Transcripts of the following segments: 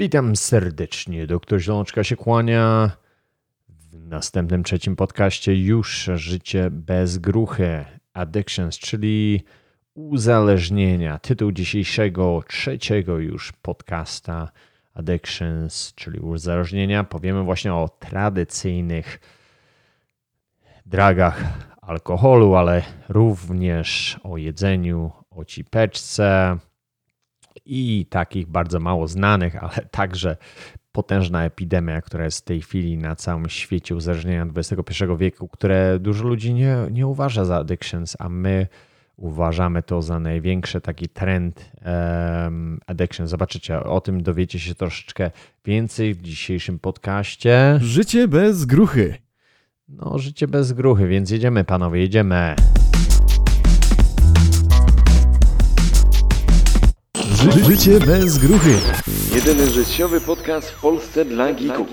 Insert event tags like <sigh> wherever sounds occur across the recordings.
Witam serdecznie. Doktor Zielonczka się kłania. W następnym trzecim podcaście już życie bez gruchy. Addictions, czyli uzależnienia. Tytuł dzisiejszego trzeciego już podcasta Addictions, czyli uzależnienia. Powiemy właśnie o tradycyjnych dragach alkoholu, ale również o jedzeniu, o cipeczce i takich bardzo mało znanych, ale <laughs> także potężna epidemia, która jest w tej chwili na całym świecie uzależnienia XXI wieku, które dużo ludzi nie, nie uważa za addictions, a my uważamy to za największy taki trend um, addiction. Zobaczycie, o tym dowiecie się troszeczkę więcej w dzisiejszym podcaście. Życie bez gruchy. No, życie bez gruchy, więc jedziemy panowie, jedziemy. Ży życie bez gruchy. Jedyny życiowy podcast w Polsce dla geeków.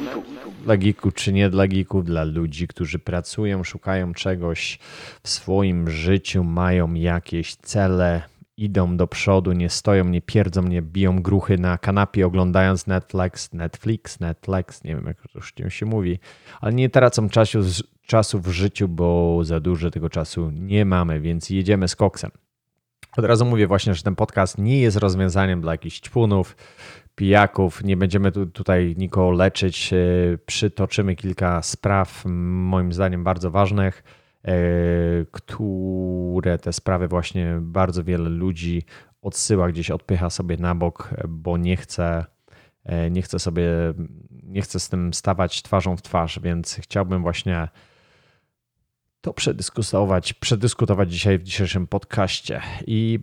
Dla geeków czy nie dla geeków, dla ludzi, którzy pracują, szukają czegoś w swoim życiu, mają jakieś cele, idą do przodu, nie stoją, nie pierdzą, nie biją gruchy na kanapie oglądając Netflix, Netflix, Netflix, nie wiem jak to już się mówi, ale nie tracą czasu, czasu w życiu, bo za dużo tego czasu nie mamy, więc jedziemy z koksem. Od razu mówię właśnie, że ten podcast nie jest rozwiązaniem dla jakichś ćpunów, pijaków. Nie będziemy tu, tutaj nikogo leczyć. E, przytoczymy kilka spraw, moim zdaniem bardzo ważnych, e, które te sprawy właśnie bardzo wiele ludzi odsyła gdzieś, odpycha sobie na bok, bo nie chce, e, nie chce sobie, nie chce z tym stawać twarzą w twarz, więc chciałbym właśnie to przedyskutować, przedyskutować dzisiaj w dzisiejszym podcaście. I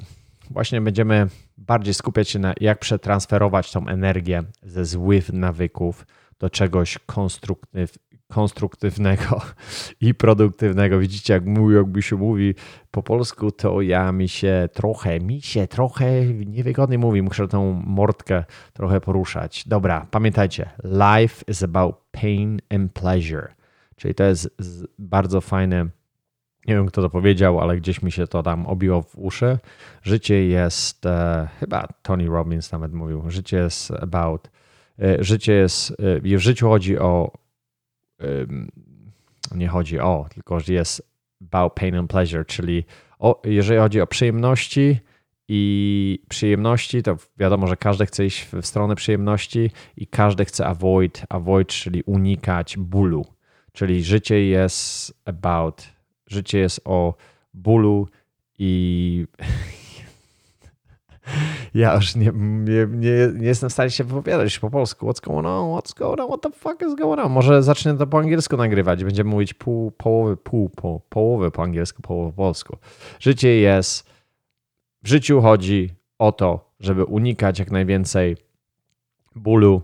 właśnie będziemy bardziej skupiać się na jak przetransferować tą energię ze złych nawyków do czegoś konstruktyw, konstruktywnego i produktywnego. Widzicie, jak mówi, jakby się mówi po polsku, to ja mi się trochę, mi się trochę niewygodnie mówi. Muszę tą mordkę trochę poruszać. Dobra, pamiętajcie, life is about pain and pleasure. Czyli to jest bardzo fajne. Nie wiem, kto to powiedział, ale gdzieś mi się to tam obiło w uszy. Życie jest, e, chyba Tony Robbins nawet mówił, życie jest about, e, życie jest, e, w życiu chodzi o, nie chodzi o, tylko że jest about pain and pleasure, czyli o, jeżeli chodzi o przyjemności i przyjemności, to wiadomo, że każdy chce iść w stronę przyjemności i każdy chce avoid, avoid, czyli unikać bólu. Czyli życie jest about, życie jest o bólu i <laughs> ja już nie, nie, nie, nie, jestem w stanie się wypowiadać po polsku. What's going on? What's going on? What the fuck is going on? Może zacznę to po angielsku nagrywać. Będziemy mówić pół, połowy, pół, po, połowę po angielsku, połowę po polsku. Życie jest, w życiu chodzi o to, żeby unikać jak najwięcej bólu,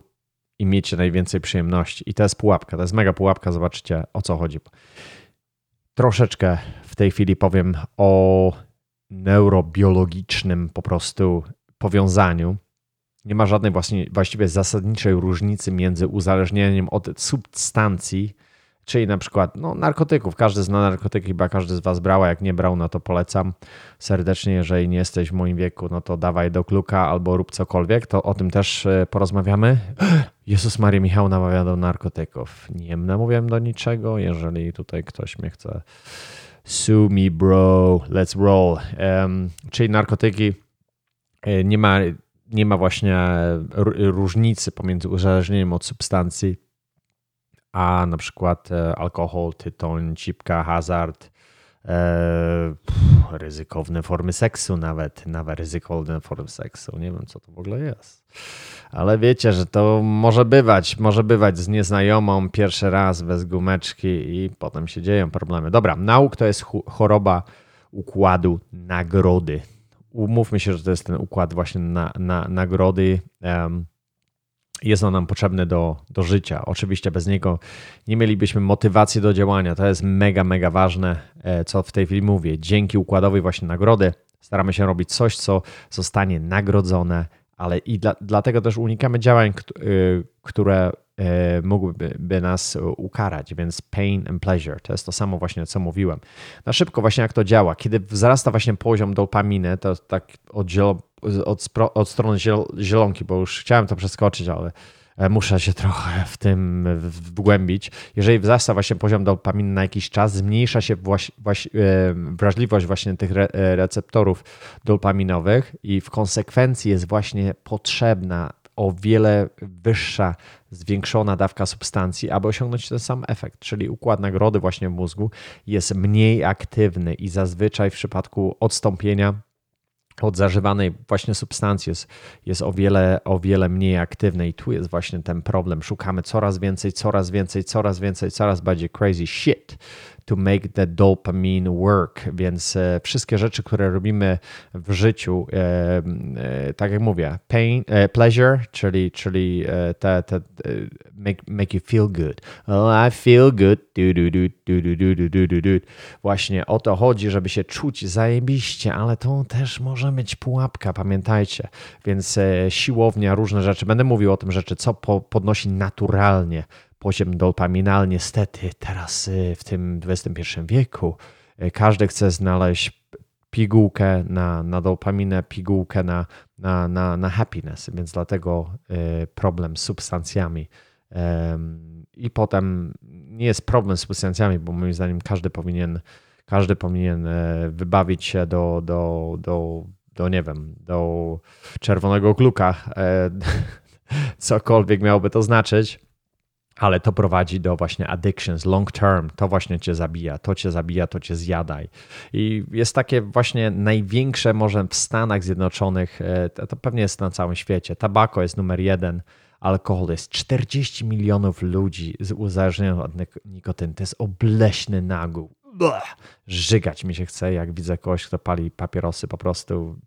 i mieć najwięcej przyjemności. I to jest pułapka, to jest mega pułapka, zobaczycie o co chodzi. Troszeczkę w tej chwili powiem o neurobiologicznym po prostu powiązaniu. Nie ma żadnej właśnie, właściwie zasadniczej różnicy między uzależnieniem od substancji, czyli na przykład no, narkotyków. Każdy zna narkotyki, chyba każdy z Was brał, jak nie brał, no to polecam serdecznie. Jeżeli nie jesteś w moim wieku, no to dawaj do kluka albo rób cokolwiek, to o tym też e, porozmawiamy. <gasps> Jezus Maria Michał namawia do narkotyków. Nie namawiam do niczego, jeżeli tutaj ktoś mnie chce sue me bro, let's roll. Um, czyli narkotyki e, nie ma, nie ma właśnie różnicy pomiędzy uzależnieniem od substancji a na przykład e, alkohol, tytoń, cipka, hazard, e, pff, ryzykowne formy seksu nawet, nawet ryzykowne formy seksu. Nie wiem, co to w ogóle jest. Ale wiecie, że to może bywać, może bywać z nieznajomą pierwszy raz bez gumeczki i potem się dzieją problemy. Dobra, nauk to jest choroba układu nagrody. Umówmy się, że to jest ten układ właśnie na, na nagrody. Um, jest on nam potrzebny do, do życia. Oczywiście bez niego nie mielibyśmy motywacji do działania. To jest mega, mega ważne, e, co w tej chwili mówię. Dzięki układowi właśnie nagrody staramy się robić coś, co zostanie nagrodzone, ale i dla, dlatego też unikamy działań, y, które mógłby by nas ukarać, więc pain and pleasure. To jest to samo właśnie, co mówiłem. Na szybko właśnie jak to działa. Kiedy wzrasta właśnie poziom dopaminy, to tak od, zielo, od, od strony zielonki, bo już chciałem to przeskoczyć, ale E, muszę się <laughs> trochę w tym wgłębić. Jeżeli wzrasta właśnie poziom dopaminy na jakiś czas, zmniejsza się e, wrażliwość właśnie tych e, receptorów dopaminowych i w konsekwencji jest właśnie potrzebna o wiele wyższa, zwiększona dawka substancji, aby osiągnąć ten sam efekt, czyli układ nagrody właśnie w mózgu jest mniej aktywny i zazwyczaj w przypadku odstąpienia od zażywanej właśnie substancji jest, jest o, wiele, o wiele mniej aktywne i tu jest właśnie ten problem. Szukamy coraz więcej, coraz więcej, coraz więcej, coraz bardziej crazy shit to make the dopamine work. Więc e, wszystkie rzeczy, które robimy w życiu, e, e, tak jak mówię, pain, pleasure, czyli, czyli te, te make, make you feel good. Oh, I feel good. Du, du, du, du, du, du, du, du, du. Właśnie o to chodzi, żeby się czuć zajebiście, ale to też może być pułapka, pamiętajcie. Więc siłownia, różne rzeczy. Będę mówił o tym rzeczy, co po, podnosi naturalnie poziom dopamina, niestety teraz y, w tym XXI wieku y, każdy chce znaleźć pigułkę na, na dopaminę, pigułkę na, na, na, na happiness, więc dlatego y, problem z substancjami. I potem nie jest problem z substancjami, bo moim zdaniem każdy powinien, każdy powinien e, wybawić się do, do, do, do nie wiem, do czerwonego kluka, e, <laughs> cokolwiek miałoby to znaczyć ale to prowadzi do właśnie addictions, long term, to właśnie cię zabija, to cię zabija, to cię zjadaj. I jest takie właśnie największe może w Stanach Zjednoczonych, e, to, pewnie jest na całym świecie, tabako jest numer jeden, alkohol jest 40 milionów ludzi uzależnionych od nikotyny, to jest obleśny nagół. Żygać mi się chce, jak widzę kogoś, kto pali papierosy, po prostu.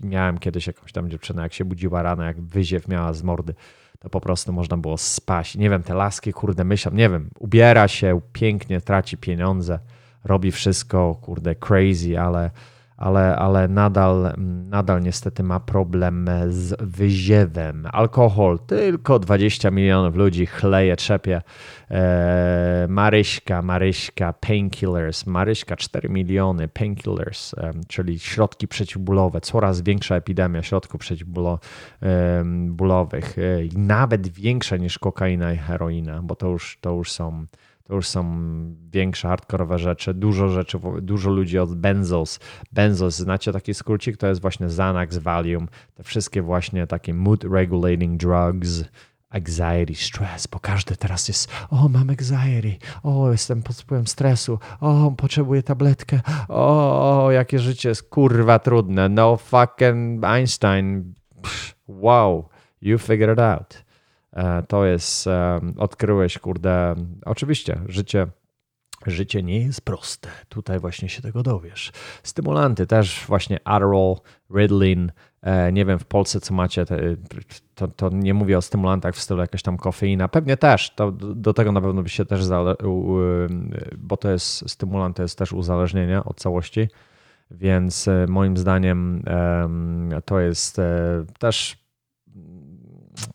Miałem kiedyś jakąś tam dziewczynę, jak się budziła rano, jak wyziew miała z mordy to po prostu można było spaść. Nie wiem, te laski, kurde, myślą, nie wiem, ubiera się pięknie, traci pieniądze, robi wszystko, kurde, crazy, ale ale, ale nadal, nadal niestety ma problem z wyziewem. Alkohol, tylko 20 milionów ludzi chleje, trzepie. E, Maryśka, Maryśka, painkillers, Maryśka 4 miliony, painkillers, e, czyli środki przeciwbólowe, coraz większa epidemia środków przeciwbólowych, e, nawet większa niż kokaina i heroina, bo to już, to już są to już są większe, hardkorowe rzeczy. Dużo rzeczy, dużo ludzi od Benzos. Benzos, znacie taki skrócik? To jest właśnie Xanax, Valium. Te wszystkie właśnie takie mood regulating drugs, anxiety, stress, bo każdy teraz jest, o mam anxiety, o jestem pod wpływem stresu, o potrzebuję tabletkę, o, jakie życie jest kurwa trudne, no fucking Einstein, Pff, wow, you figured it out. E, to jest, e, odkryłeś, kurde, oczywiście, życie Życie nie jest proste. Tutaj właśnie się tego dowiesz. Stymulanty też właśnie Adderall, Ritalin. E, nie wiem w Polsce co macie, to, to, nie mówię o stymulantach w stylu jakaś tam kofeina. Pewnie też, to do tego na pewno by się też, bo to jest stymulant, to jest też uzależnienie od całości, więc moim zdaniem to jest też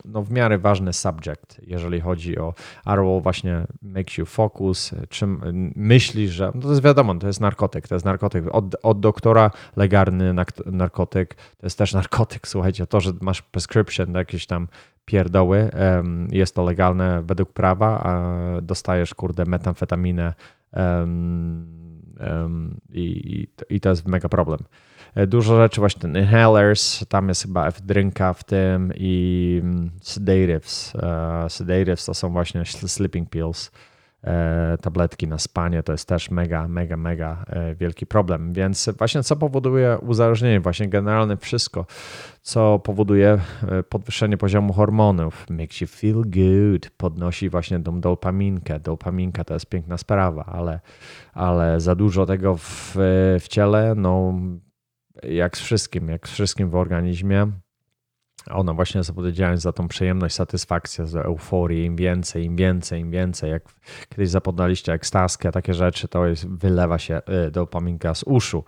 no, w miarę ważny subject, jeżeli chodzi o Arrow właśnie makes you focus, czym myślisz, że no to jest wiadomo, to jest narkotyk, to jest narkotyk. Od, od doktora legalny narkotyk, to jest też narkotyk, słuchajcie, to, że masz prescription, jakieś tam pierdoły, jest to legalne według prawa, a dostajesz, kurde, metamfetaminę i, i to jest mega problem. E, dużo rzeczy, właśnie ten inhalers, tam jest chyba F-drinka w tym i mm, sedatives. E, sedatives to są właśnie sleeping pills, e, tabletki na spanie, to jest też mega, mega, mega wielki problem. Więc właśnie co powoduje uzależnienie? Właśnie generalnie wszystko, co powoduje podwyższenie poziomu hormonów, makes you feel good, podnosi właśnie tą dopaminkę. Dopaminka to jest piękna sprawa, ale, ale za dużo tego w, w ciele, no jak z wszystkim, jak z wszystkim w organizmie, ona właśnie zapowiedziała za tą przyjemność, satysfakcję, za euforię, im więcej, im więcej, im więcej. Jak kiedyś zapodaliście ekstazkę, takie rzeczy, to jest, wylewa się y, dopaminka z uszu.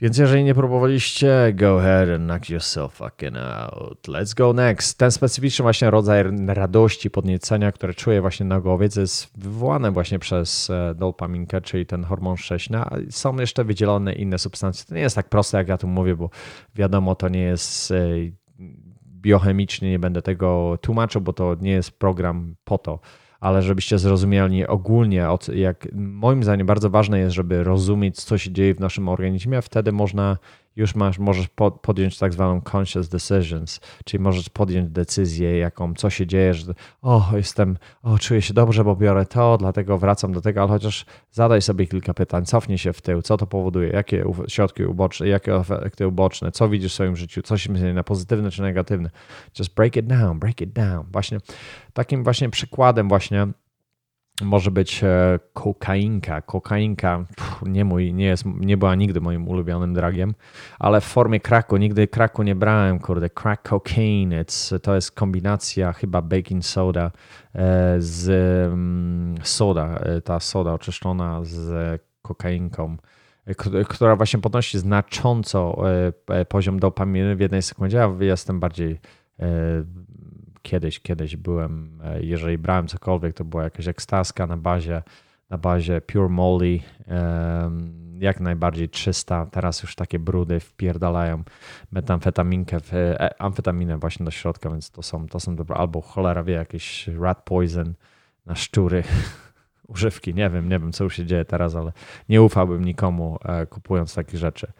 Więc jeżeli nie próbowaliście, go ahead and knock yourself fucking out. Let's go next. Ten specyficzny właśnie rodzaj radości, podniecenia, które czuję właśnie na głowie, to jest wywołane właśnie przez e, dopaminkę, czyli ten hormon szczęścia. Są jeszcze wydzielone inne substancje. To nie jest tak proste, jak ja tu mówię, bo wiadomo, to nie jest e, biochemicznie, nie będę tego tłumaczył, bo to nie jest program po to ale żebyście zrozumieli ogólnie, jak moim zdaniem bardzo ważne jest, żeby rozumieć, co się dzieje w naszym organizmie, wtedy można już masz, możesz podjąć tak zwaną conscious decisions, czyli możesz podjąć decyzję, jaką, co się dzieje, że o, jestem, o, czuję się dobrze, bo biorę to, dlatego wracam do tego, ale chociaż zadaj sobie kilka pytań, cofnij się w tył, co to powoduje, jakie środki uboczne, jakie efekty uboczne, co widzisz w swoim życiu, co się zmienia na pozytywne czy negatywne. Just break it down, break it down. Właśnie takim właśnie przykładem właśnie może być e, kokainka. Kokainka pff, nie, mój, nie, jest, nie była nigdy moim ulubionym dragiem, ale w formie kraku. Nigdy kraku nie brałem, kurde. Crack cocaine, It's, to jest kombinacja chyba baking soda e, z mm, soda, e, ta soda oczyszczona z kokainką która właśnie podnosi znacząco poziom dopaminy w jednej sekundzie. Ja jestem bardziej kiedyś, kiedyś byłem, e, jeżeli brałem cokolwiek, to była jakaś ekstazka na bazie, na bazie Pure Molly, jak najbardziej 300. Teraz już takie brudy wpierdalają metamfetaminkę, e, amfetaminę właśnie do środka, więc to są, to są dobre, albo cholera wie, jakiś rat poison na szczury, <laughs> używki, nie wiem, nie wiem co już się dzieje teraz, ale nie ufałbym nikomu e, kupując takie rzeczy.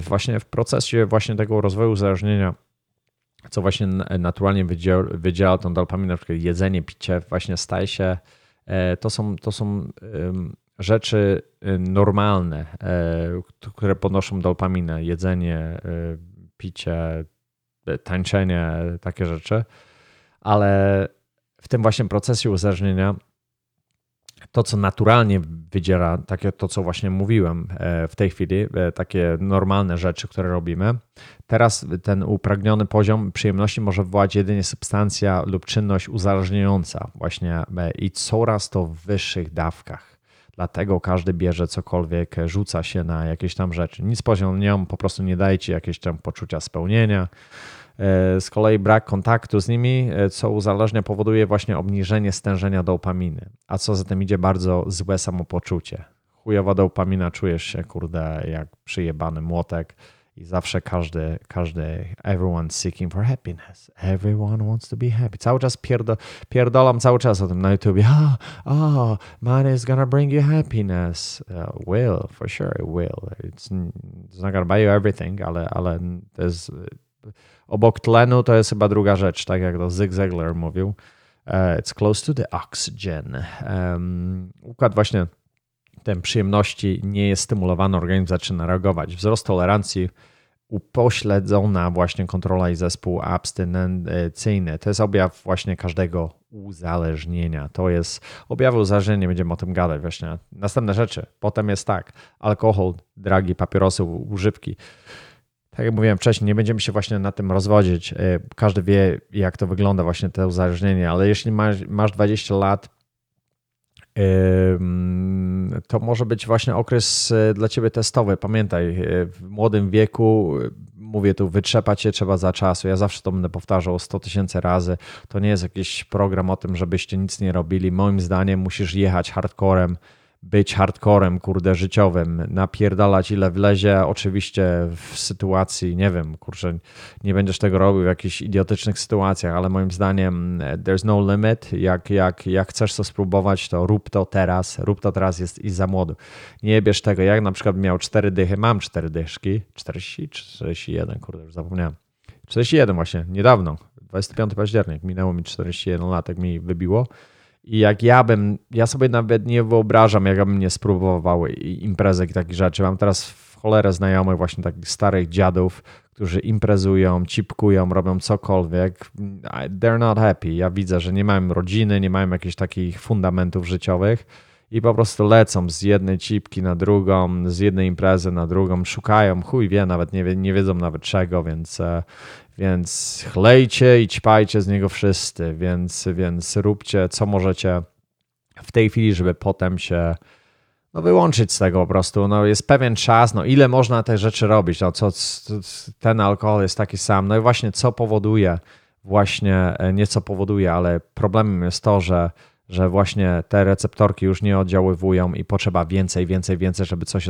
Właśnie w procesie właśnie tego rozwoju uzależnienia co właśnie naturalnie wydziela, wydziela tą dopaminę, na przykład jedzenie, picie, właśnie staje się, e, to są, to są rzeczy y, normalne, e, które podnoszą dopaminę, jedzenie, e, picie, tańczenie, takie rzeczy, ale w tym właśnie procesie uzależnienia to, co naturalnie wydziera, takie to, co właśnie mówiłem e, w tej chwili, e, takie normalne rzeczy, które robimy. Teraz ten upragniony poziom przyjemności może wywołać jedynie substancja lub czynność uzależniająca, właśnie e, i coraz to w wyższych dawkach. Dlatego każdy bierze cokolwiek, rzuca się na jakieś tam rzeczy. Nic poza nią po prostu nie daje ci jakieś tam poczucia spełnienia z kolei brak kontaktu z nimi, e, co uzależnia, powoduje właśnie obniżenie stężenia dopaminy, a co za tym idzie bardzo złe samopoczucie. Chujowa dopamina, czujesz się, kurde, jak przyjebany młotek i zawsze każdy, każdy, everyone seeking for happiness. Everyone wants to be happy. Cały czas pierdo, pierdolam cały czas o tym na YouTube. Oh, oh, money is gonna bring you happiness. Uh, will, for sure it will. It's, it's not gonna buy you everything, ale, ale to jest obok tlenu to jest chyba druga rzecz, tak jak to Zig Ziglar mówił. E, it's close to the oxygen. Um, układ właśnie ten przyjemności nie jest stymulowany, organizm zaczyna reagować. Wzrost tolerancji upośledzona właśnie kontrola i zespół abstynencyjny. To jest objaw właśnie każdego uzależnienia. To jest objawy uzależnienia, będziemy o tym gadać właśnie. Następne rzeczy. Potem jest tak, alkohol, dragi, papierosy, używki. Tak jak mówiłem wcześniej, nie będziemy się właśnie na tym rozwodzić. E, każdy wie, jak to wygląda, właśnie to uzależnienie, ale jeśli masz, masz 20 lat, to może być właśnie okres e, dla ciebie testowy. Pamiętaj, e, w młodym wieku, mówię tu, wytrzepać się trzeba za czasu. Ja zawsze to będę powtarzał 100 tysięcy razy. To nie jest jakiś program o tym, żebyście nic nie robili. Moim zdaniem musisz jechać hardcorem być hardcorem, kurde, życiowym, napierdalać ile wlezie, oczywiście w sytuacji, nie wiem, kurczę, nie będziesz tego robił w jakichś idiotycznych sytuacjach, ale moim zdaniem e, there's no limit, jak, jak, jak chcesz to spróbować, to rób to teraz, rób to teraz jest i za młodo. Nie bierz tego, jak na przykład miał cztery dychy, mam cztery dyszki, 40 41, kurde, już zapomniałem. 41 właśnie, niedawno, 25 październik, minęło mi 41 lat, jak mi wybiło i jak ja bym, ja sobie nawet nie wyobrażam, jak ja bym nie spróbował imprezek i takich rzeczy. Mam teraz w cholerę znajomych właśnie takich starych dziadów, którzy imprezują, cipkują, robią cokolwiek. They're not happy. Ja widzę, że nie mają rodziny, nie mają jakichś takich fundamentów życiowych i po prostu lecą z jednej cipki na drugą, z jednej imprezy na drugą, szukają, chuj wie, nawet nie, nie wiedzą nawet czego, więc e, więc chlejcie i ćpajcie z niego wszyscy, więc, więc róbcie co możecie w tej chwili, żeby potem się no wyłączyć z tego po prostu. No jest pewien czas, no ile można te rzeczy robić, no co, ten alkohol jest taki sam. No i właśnie co powoduje, właśnie e, nie co powoduje, ale problemem jest to, że że właśnie te receptorki już nie oddziaływują i potrzeba więcej, więcej, więcej, żeby coś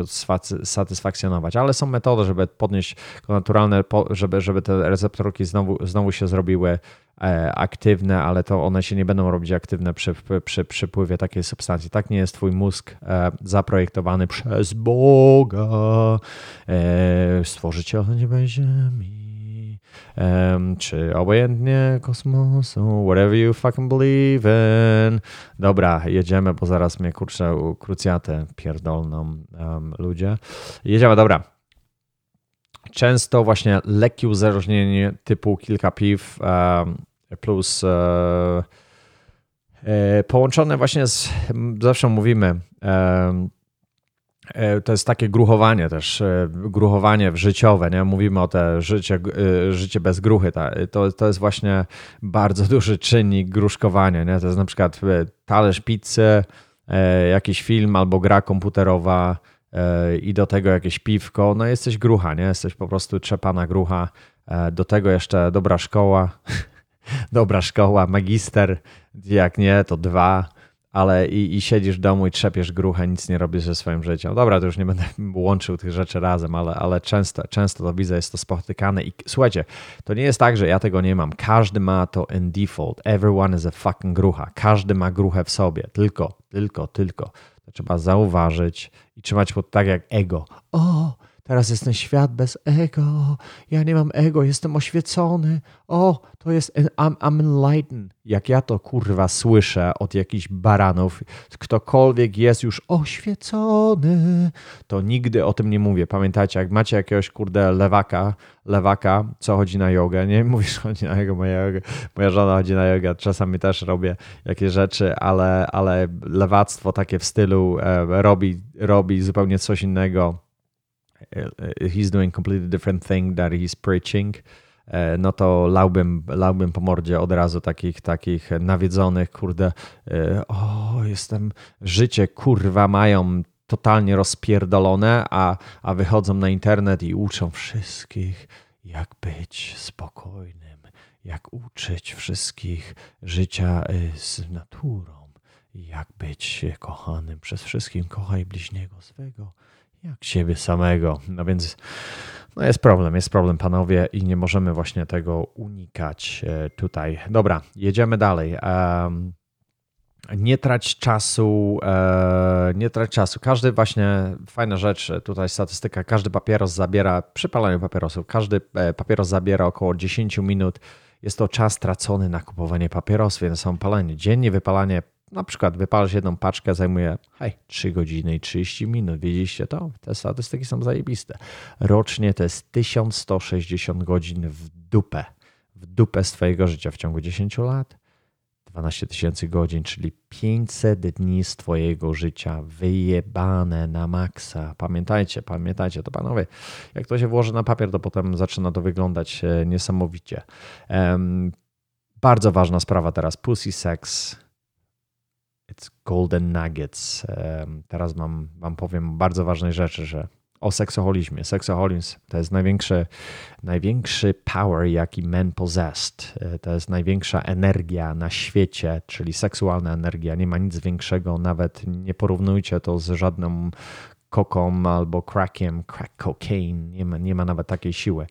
satysfakcjonować. Ale są metody, żeby podnieść naturalne, żeby, żeby te receptorki znowu, znowu się zrobiły e, aktywne, ale to one się nie będą robić aktywne przy, przy przypływie takiej substancji. Tak nie jest twój mózg e, zaprojektowany przez Boga, e, stworzyciela nieba i ziemi um, czy obojętnie kosmosu, whatever you fucking believe in. Dobra, jedziemy, bo zaraz mnie kurczę krucjatę pierdolną um, ludzie. Jedziemy, dobra. Często właśnie lekkie uzależnienie typu kilka piw plus e, e, połączone właśnie z, zawsze mówimy, to jest takie gruchowanie też, e, gruchowanie życiowe, nie? Mówimy o te życie, e, życie bez gruchy. To, to jest właśnie bardzo <laughs> duży czynnik gruszkowania, nie? To jest na przykład talerz pizzy, jakiś film albo gra komputerowa i do tego jakieś piwko. No jesteś grucha, nie? Jesteś po prostu trzepana grucha. Do tego jeszcze dobra szkoła, <laughs> dobra szkoła, magister, jak nie, to dwa ale i, i, siedzisz w domu i trzepiesz gruchę, nic nie robisz ze swoim życiem. Dobra, to już nie będę <laughs> łączył tych rzeczy razem, ale, ale często, często to widzę, jest to spotykane. I słuchajcie, to nie jest tak, że ja tego nie mam. Każdy ma to in default. Everyone is a fucking grucha. Każdy ma gruchę w sobie. Tylko, tylko, tylko. To trzeba zauważyć i trzymać pod tak jak ego. O, Teraz jest ten świat bez ego. Ja nie mam ego, jestem oświecony. O, to jest I'm, I'm enlightened. Jak ja to kurwa słyszę od jakichś baranów, ktokolwiek jest już oświecony, to nigdy o tym nie mówię. Pamiętajcie, jak macie jakiegoś kurde lewaka, lewaka, co chodzi na jogę, nie mówisz, chodzi na jogę, moja, moja żona chodzi na jogę, czasami też robię jakieś rzeczy, ale, ale lewactwo takie w stylu e, robi, robi zupełnie coś innego he's doing completely different thing that he's preaching, uh, no to lałbym, lałbym po mordzie od razu takich, takich nawiedzonych, kurde, uh, o, jestem, życie, kurwa, mają totalnie rozpierdolone, a, a wychodzą na internet i uczą wszystkich, jak być spokojnym, jak uczyć wszystkich życia z naturą, jak być kochanym przez wszystkim, kochaj bliźniego swego jak siebie samego. No więc no jest problem, jest problem, panowie, i nie możemy właśnie tego unikać e, tutaj. Dobra, jedziemy dalej. Nie trać czasu, e, nie trać czasu. Każdy właśnie, fajna rzecz, tutaj statystyka, każdy papieros zabiera, przy palaniu papierosów, każdy e, papieros zabiera około 10 minut. Jest to czas tracony na kupowanie papierosów, więc są palenie. Dziennie wypalanie na przykład wypalasz jedną paczkę, zajmuje hej, 3 godziny i 30 minut. Wiedzieliście to? Te statystyki są zajebiste. Rocznie to jest 1160 godzin w dupę. W dupę z twojego życia w ciągu 10 lat. 12 tysięcy godzin, czyli 500 dni z twojego życia wyjebane na maksa. Pamiętajcie, pamiętajcie to panowie. Jak to się włoży na papier, to potem zaczyna to wyglądać e, niesamowicie. Um, bardzo ważna sprawa teraz. Pussy sex It's Golden Nuggets. Teraz mam, wam powiem bardzo ważnej rzeczy, że o seksoholizmie. Seksoholizm to jest największy, największy power, jaki men possessed. E, to jest największa energia na świecie, czyli seksualna energia. Nie ma nic większego, nawet nie porównujcie to z żadną koką albo crackiem, crack cocaine. Nie ma, nie ma nawet takiej siły.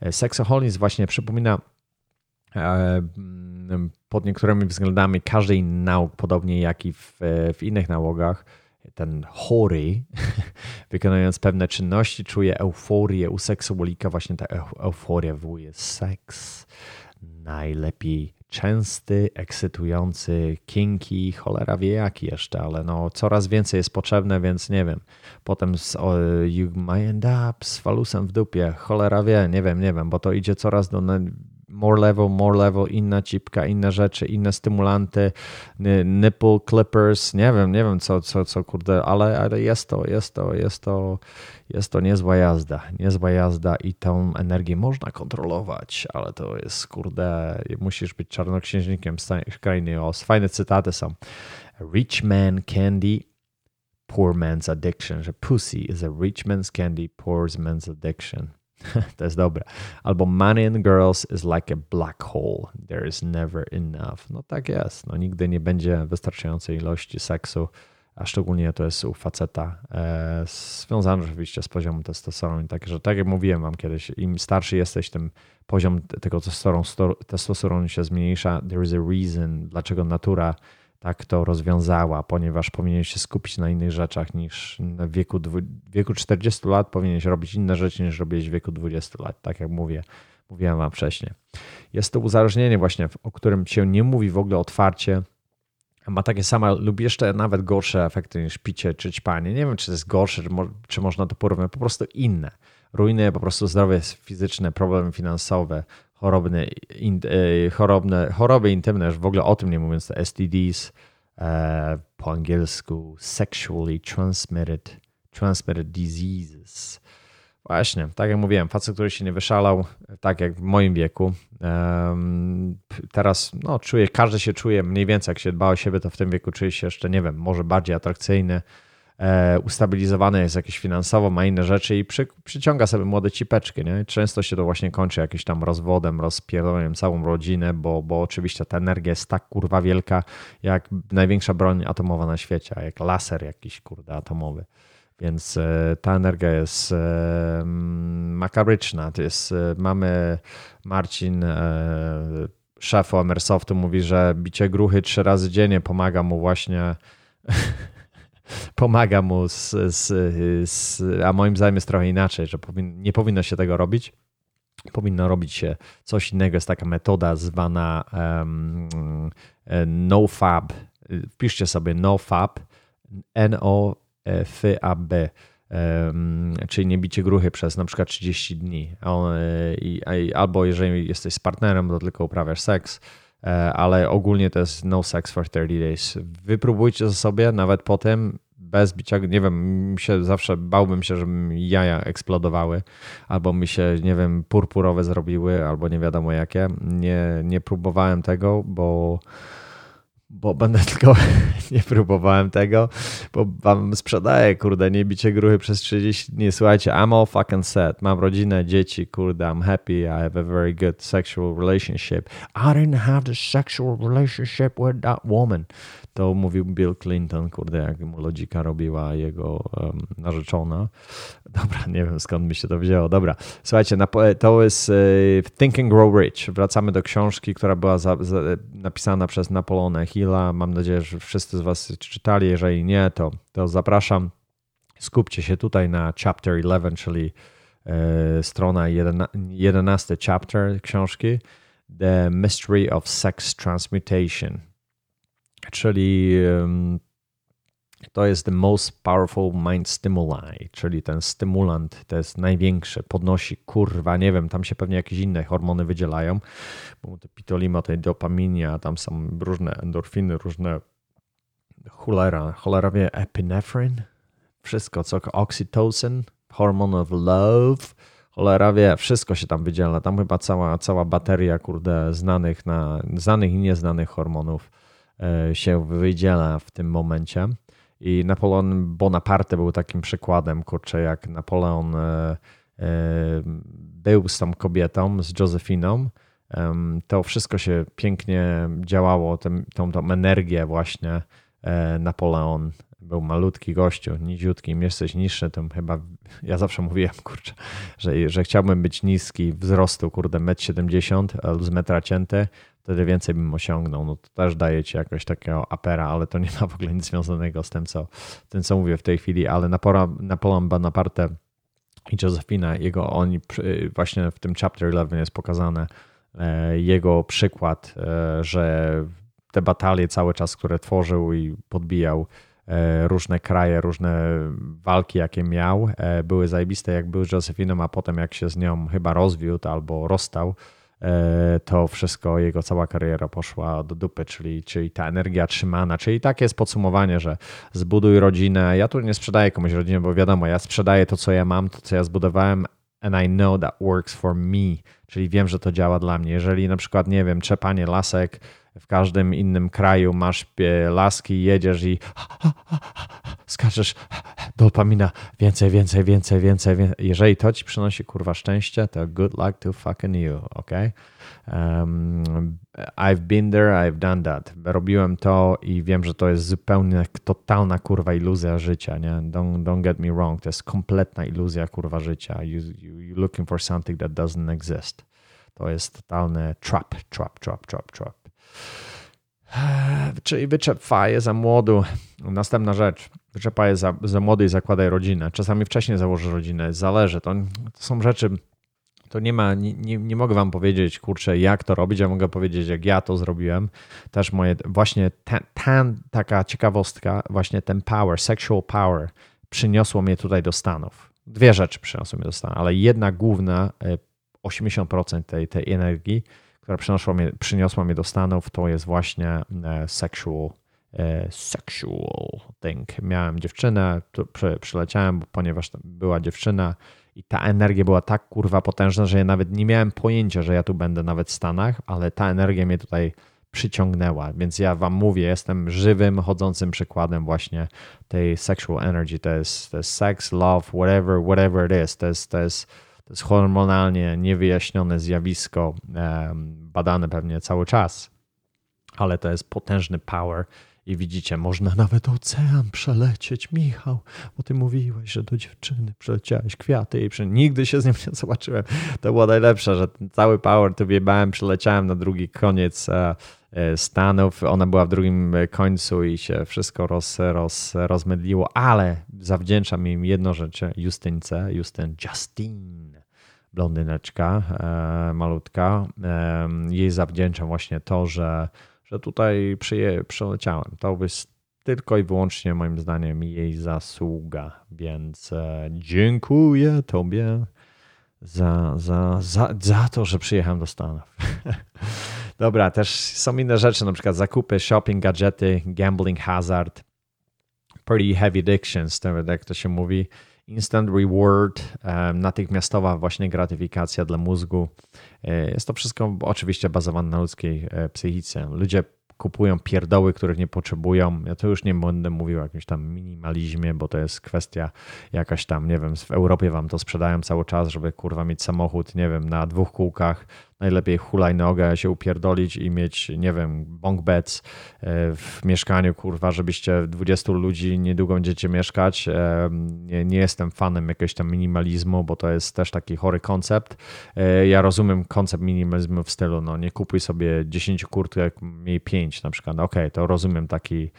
E, seksoholizm właśnie przypomina pod niektórymi względami inny nauk, podobnie jak i w, w innych nałogach, ten chory, <laughs> wykonując pewne czynności, czuje euforię. U seksualika właśnie ta euforia wywołuje seks. Najlepiej częsty, ekscytujący, kinki, cholera wie jaki jeszcze, ale no coraz więcej jest potrzebne, więc nie wiem. Potem z, you might end up z falusem w dupie, cholera wie, nie wiem, nie wiem, bo to idzie coraz do more level, more level, inna cipka, inne rzeczy, inne stymulanty, nipple clippers, nie wiem, nie wiem co, co, co kurde, ale, ale jest to, jest to, jest to, jest to niezła jazda, niezła jazda i tą energię można kontrolować, ale to jest kurde, musisz być czarnoksiężnikiem skrajny os. Fajne cytaty są. Rich man candy poor man's addiction, że pussy is a rich man's candy, poor man's addiction. <laughs> to jest dobre. Albo money in girls is like a black hole. There is never enough. No tak jest. No, nigdy nie będzie wystarczającej ilości seksu, a szczególnie to jest u faceta, e, związane oczywiście z poziomem testosteronu. Także tak jak mówiłem wam kiedyś, im starszy jesteś, tym poziom tego testosteronu, testosteronu się zmniejsza. There is a reason, dlaczego natura tak to rozwiązała, ponieważ powinieneś się skupić na innych rzeczach niż w wieku, w wieku 40 lat powinieneś robić inne rzeczy niż robiłeś w wieku 20 lat, tak jak mówię, mówiłem wam wcześniej. Jest to uzależnienie właśnie, o którym się nie mówi w ogóle otwarcie, ma takie same lub jeszcze nawet gorsze efekty niż picie czy ćpanie. Nie wiem, czy to jest gorsze, czy, mo czy można to porównać, po prostu inne. Ruiny po prostu zdrowie fizyczne, problemy finansowe, choroby, in, e, chorobne, choroby intymne, już w ogóle o tym nie mówiąc, to STDs, e, po angielsku sexually transmitted, transmitted diseases. Właśnie, tak jak mówiłem, facet, który się nie wyszalał, tak jak w moim wieku, teraz no, czuje, każdy się czuje mniej więcej, jak się dba o siebie, to w tym wieku czuje się jeszcze, nie wiem, może bardziej atrakcyjny, ustabilizowany jest jakieś finansowo, ma inne rzeczy i przy, przyciąga sobie młode cipeczki. Nie? Często się to właśnie kończy jakimś tam rozwodem, rozpierdoleniem całą rodzinę, bo, bo oczywiście ta energia jest tak kurwa wielka, jak największa broń atomowa na świecie, jak laser jakiś kurde atomowy. Więc e, ta energia jest e, makabryczna. To jest, mamy Marcin, szef Emersoftu, mówi, że bicie gruchy trzy razy dziennie pomaga mu właśnie pomaga mu, z, z, z, a moim zdaniem jest trochę inaczej, że powin, nie powinno się tego robić. Powinno robić się coś innego. Jest taka metoda zwana um, NoFab. Wpiszcie sobie NoFab, N-O-F-A-B. Um, czyli nie bicie gruchy przez na przykład 30 dni. Albo jeżeli jesteś z partnerem, to tylko uprawiasz seks, ale ogólnie to jest no sex for 30 days. Wypróbujcie sobie, nawet potem, bez bicia, nie wiem, się zawsze bałbym się, żeby jaja eksplodowały, albo mi się, nie wiem, purpurowe zrobiły, albo nie wiadomo jakie. Nie, nie próbowałem tego, bo bo będę <laughs> tylko, nie próbowałem tego, bo wam sprzedaję, kurde, nie bicie gruchy przez 30 dni. Słuchajcie, I'm all fucking set. Mam rodzinę, dzieci, kurde, I'm happy. I have a very good sexual relationship. I didn't have the sexual relationship with that woman. To mówił Bill Clinton, kurde, jak mu lodzika robiła jego um, narzeczona. Dobra, nie wiem skąd mi się to wzięło. Dobra, słuchajcie, to jest uh, Think and Grow Rich. Wracamy do książki, która była za, za, napisana przez Napoleona Mam nadzieję, że wszyscy z Was czytali. Jeżeli nie, to, to zapraszam. Skupcie się tutaj na chapter 11, czyli e, strona 11 chapter książki. The Mystery of Sex Transmutation czyli to jest the most powerful mind stimuli, czyli ten stymulant to jest największy, podnosi, kurwa, nie wiem, tam się pewnie jakieś inne hormony wydzielają, bo to pitolimo, tej dopaminie, a tam są różne endorfiny, różne cholera, cholera wie, epinephrine, wszystko, co oxytocin, hormone of love, cholera wie, wszystko się tam wydziela, tam chyba cała, cała bateria, kurde, znanych, na, znanych i nieznanych hormonów E, się wydziela w tym momencie. I Napoleon Bonaparte był takim przykładem, kurczę, jak Napoleon e, e, był z tą kobietą, z Josefiną, to wszystko się pięknie działało, tą, tą, tą energię właśnie Napoleon. Był malutki gościu, niziutki, im jesteś niższy, to chyba, ja zawsze mówiłem, kurczę, że, że chciałbym być niski, wzrostu, kurde, 1,70 m z metra cięty, wtedy więcej bym osiągnął. No to też daje ci jakoś takiego apera, ale to nie ma w ogóle nic związanego z tym, co, tym, co mówię w tej chwili, ale Napoleon Bonaparte i Josephina, jego, oni właśnie w tym chapter 11 jest pokazane e, jego przykład, e, że te batalie cały czas, które tworzył i podbijał e, różne kraje, różne walki, jakie miał, były zajebiste, jak był z Josephiną, a potem jak się z nią chyba rozwiódł albo rozstał, to wszystko, jego cała kariera poszła do dupy, czyli, czyli ta energia trzymana, czyli takie jest podsumowanie, że zbuduj rodzinę. Ja tu nie sprzedaję komuś rodziny, bo wiadomo, ja sprzedaję to, co ja mam, to, co ja zbudowałem, and I know that works for me, czyli wiem, że to działa dla mnie. Jeżeli na przykład, nie wiem, trzepanie lasek, w każdym innym kraju masz laski, jedziesz i skaczesz, dopamina, więcej, więcej, więcej, więcej, więcej. Jeżeli to ci przynosi kurwa szczęście, to good luck to fucking you, ok? Um, I've been there, I've done that. Robiłem to i wiem, że to jest zupełnie totalna kurwa iluzja życia, nie? Don't, don't get me wrong, to jest kompletna iluzja kurwa życia. You, you, you're looking for something that doesn't exist. To jest totalny trap, trap, trap, trap, trap. Czyli wyczep faję za młodu. Następna rzecz. Wyczep faję za, za młody i zakładaj rodzinę. Czasami wcześniej założę rodzinę. Zależy. To, to są rzeczy, to nie ma, nie, nie, nie mogę wam powiedzieć, kurczę, jak to robić. Ja mogę powiedzieć, jak ja to zrobiłem. Też moje, właśnie ten, taka ciekawostka, właśnie ten power, sexual power przyniosło mnie tutaj do Stanów. Dwie rzeczy przyniosły mnie do Stanów, ale jedna główna, 80% tej, tej energii, która przyniosła mnie, przyniosła mnie do Stanów, to jest właśnie e, sexual, e, sexual thing. Miałem dziewczynę, tu przy, przyleciałem, ponieważ była dziewczyna i ta energia była tak kurwa potężna, że ja nawet nie miałem pojęcia, że ja tu będę nawet w Stanach, ale ta energia mnie tutaj przyciągnęła. Więc ja wam mówię, jestem żywym, chodzącym przykładem właśnie tej sexual energy. To jest, to jest sex, love, whatever, whatever it is. To jest, to jest, to jest hormonalnie niewyjaśnione zjawisko, badane pewnie cały czas, ale to jest potężny power. I widzicie, można nawet ocean przelecieć, Michał, bo ty mówiłeś, że do dziewczyny przeleciałeś kwiaty i nigdy się z nim nie zobaczyłem. To było najlepsze, że ten cały power tu wjebałem, przeleciałem na drugi koniec e, Stanów. Ona była w drugim końcu i się wszystko roz, roz, rozmydliło, ale zawdzięczam im jedną rzecz, Justynce, Justyn, Justine blondyneczka e, malutka. E, jej zawdzięczam właśnie to, że, że tutaj przyje, przyleciałem. To jest tylko i wyłącznie moim zdaniem jej zasługa, więc e, dziękuję Tobie za, za, za, za to, że przyjechałem do Stanów. <laughs> Dobra, też są inne rzeczy, na przykład zakupy, shopping, gadżety, gambling, hazard, pretty heavy addictions, jak to się mówi instant reward, natychmiastowa właśnie gratyfikacja dla mózgu. Jest to wszystko oczywiście bazowane na ludzkiej psychice. Ludzie kupują pierdoły, których nie potrzebują. Ja to już nie będę mówił o jakimś tam minimalizmie, bo to jest kwestia jakaś tam, nie wiem, w Europie wam to sprzedają cały czas, żeby kurwa mieć samochód, nie wiem, na dwóch kółkach, najlepiej hulajnogę się upierdolić i mieć, nie wiem, bunk beds e, w mieszkaniu, kurwa, żebyście 20 ludzi niedługo będziecie mieszkać. E, nie, nie jestem fanem jakiegoś tam minimalizmu, bo to jest też taki chory koncept. E, ja rozumiem koncept minimalizmu w stylu, no nie kupuj sobie 10 kurtek, miej 5 na przykład. Okej, okay, to rozumiem taki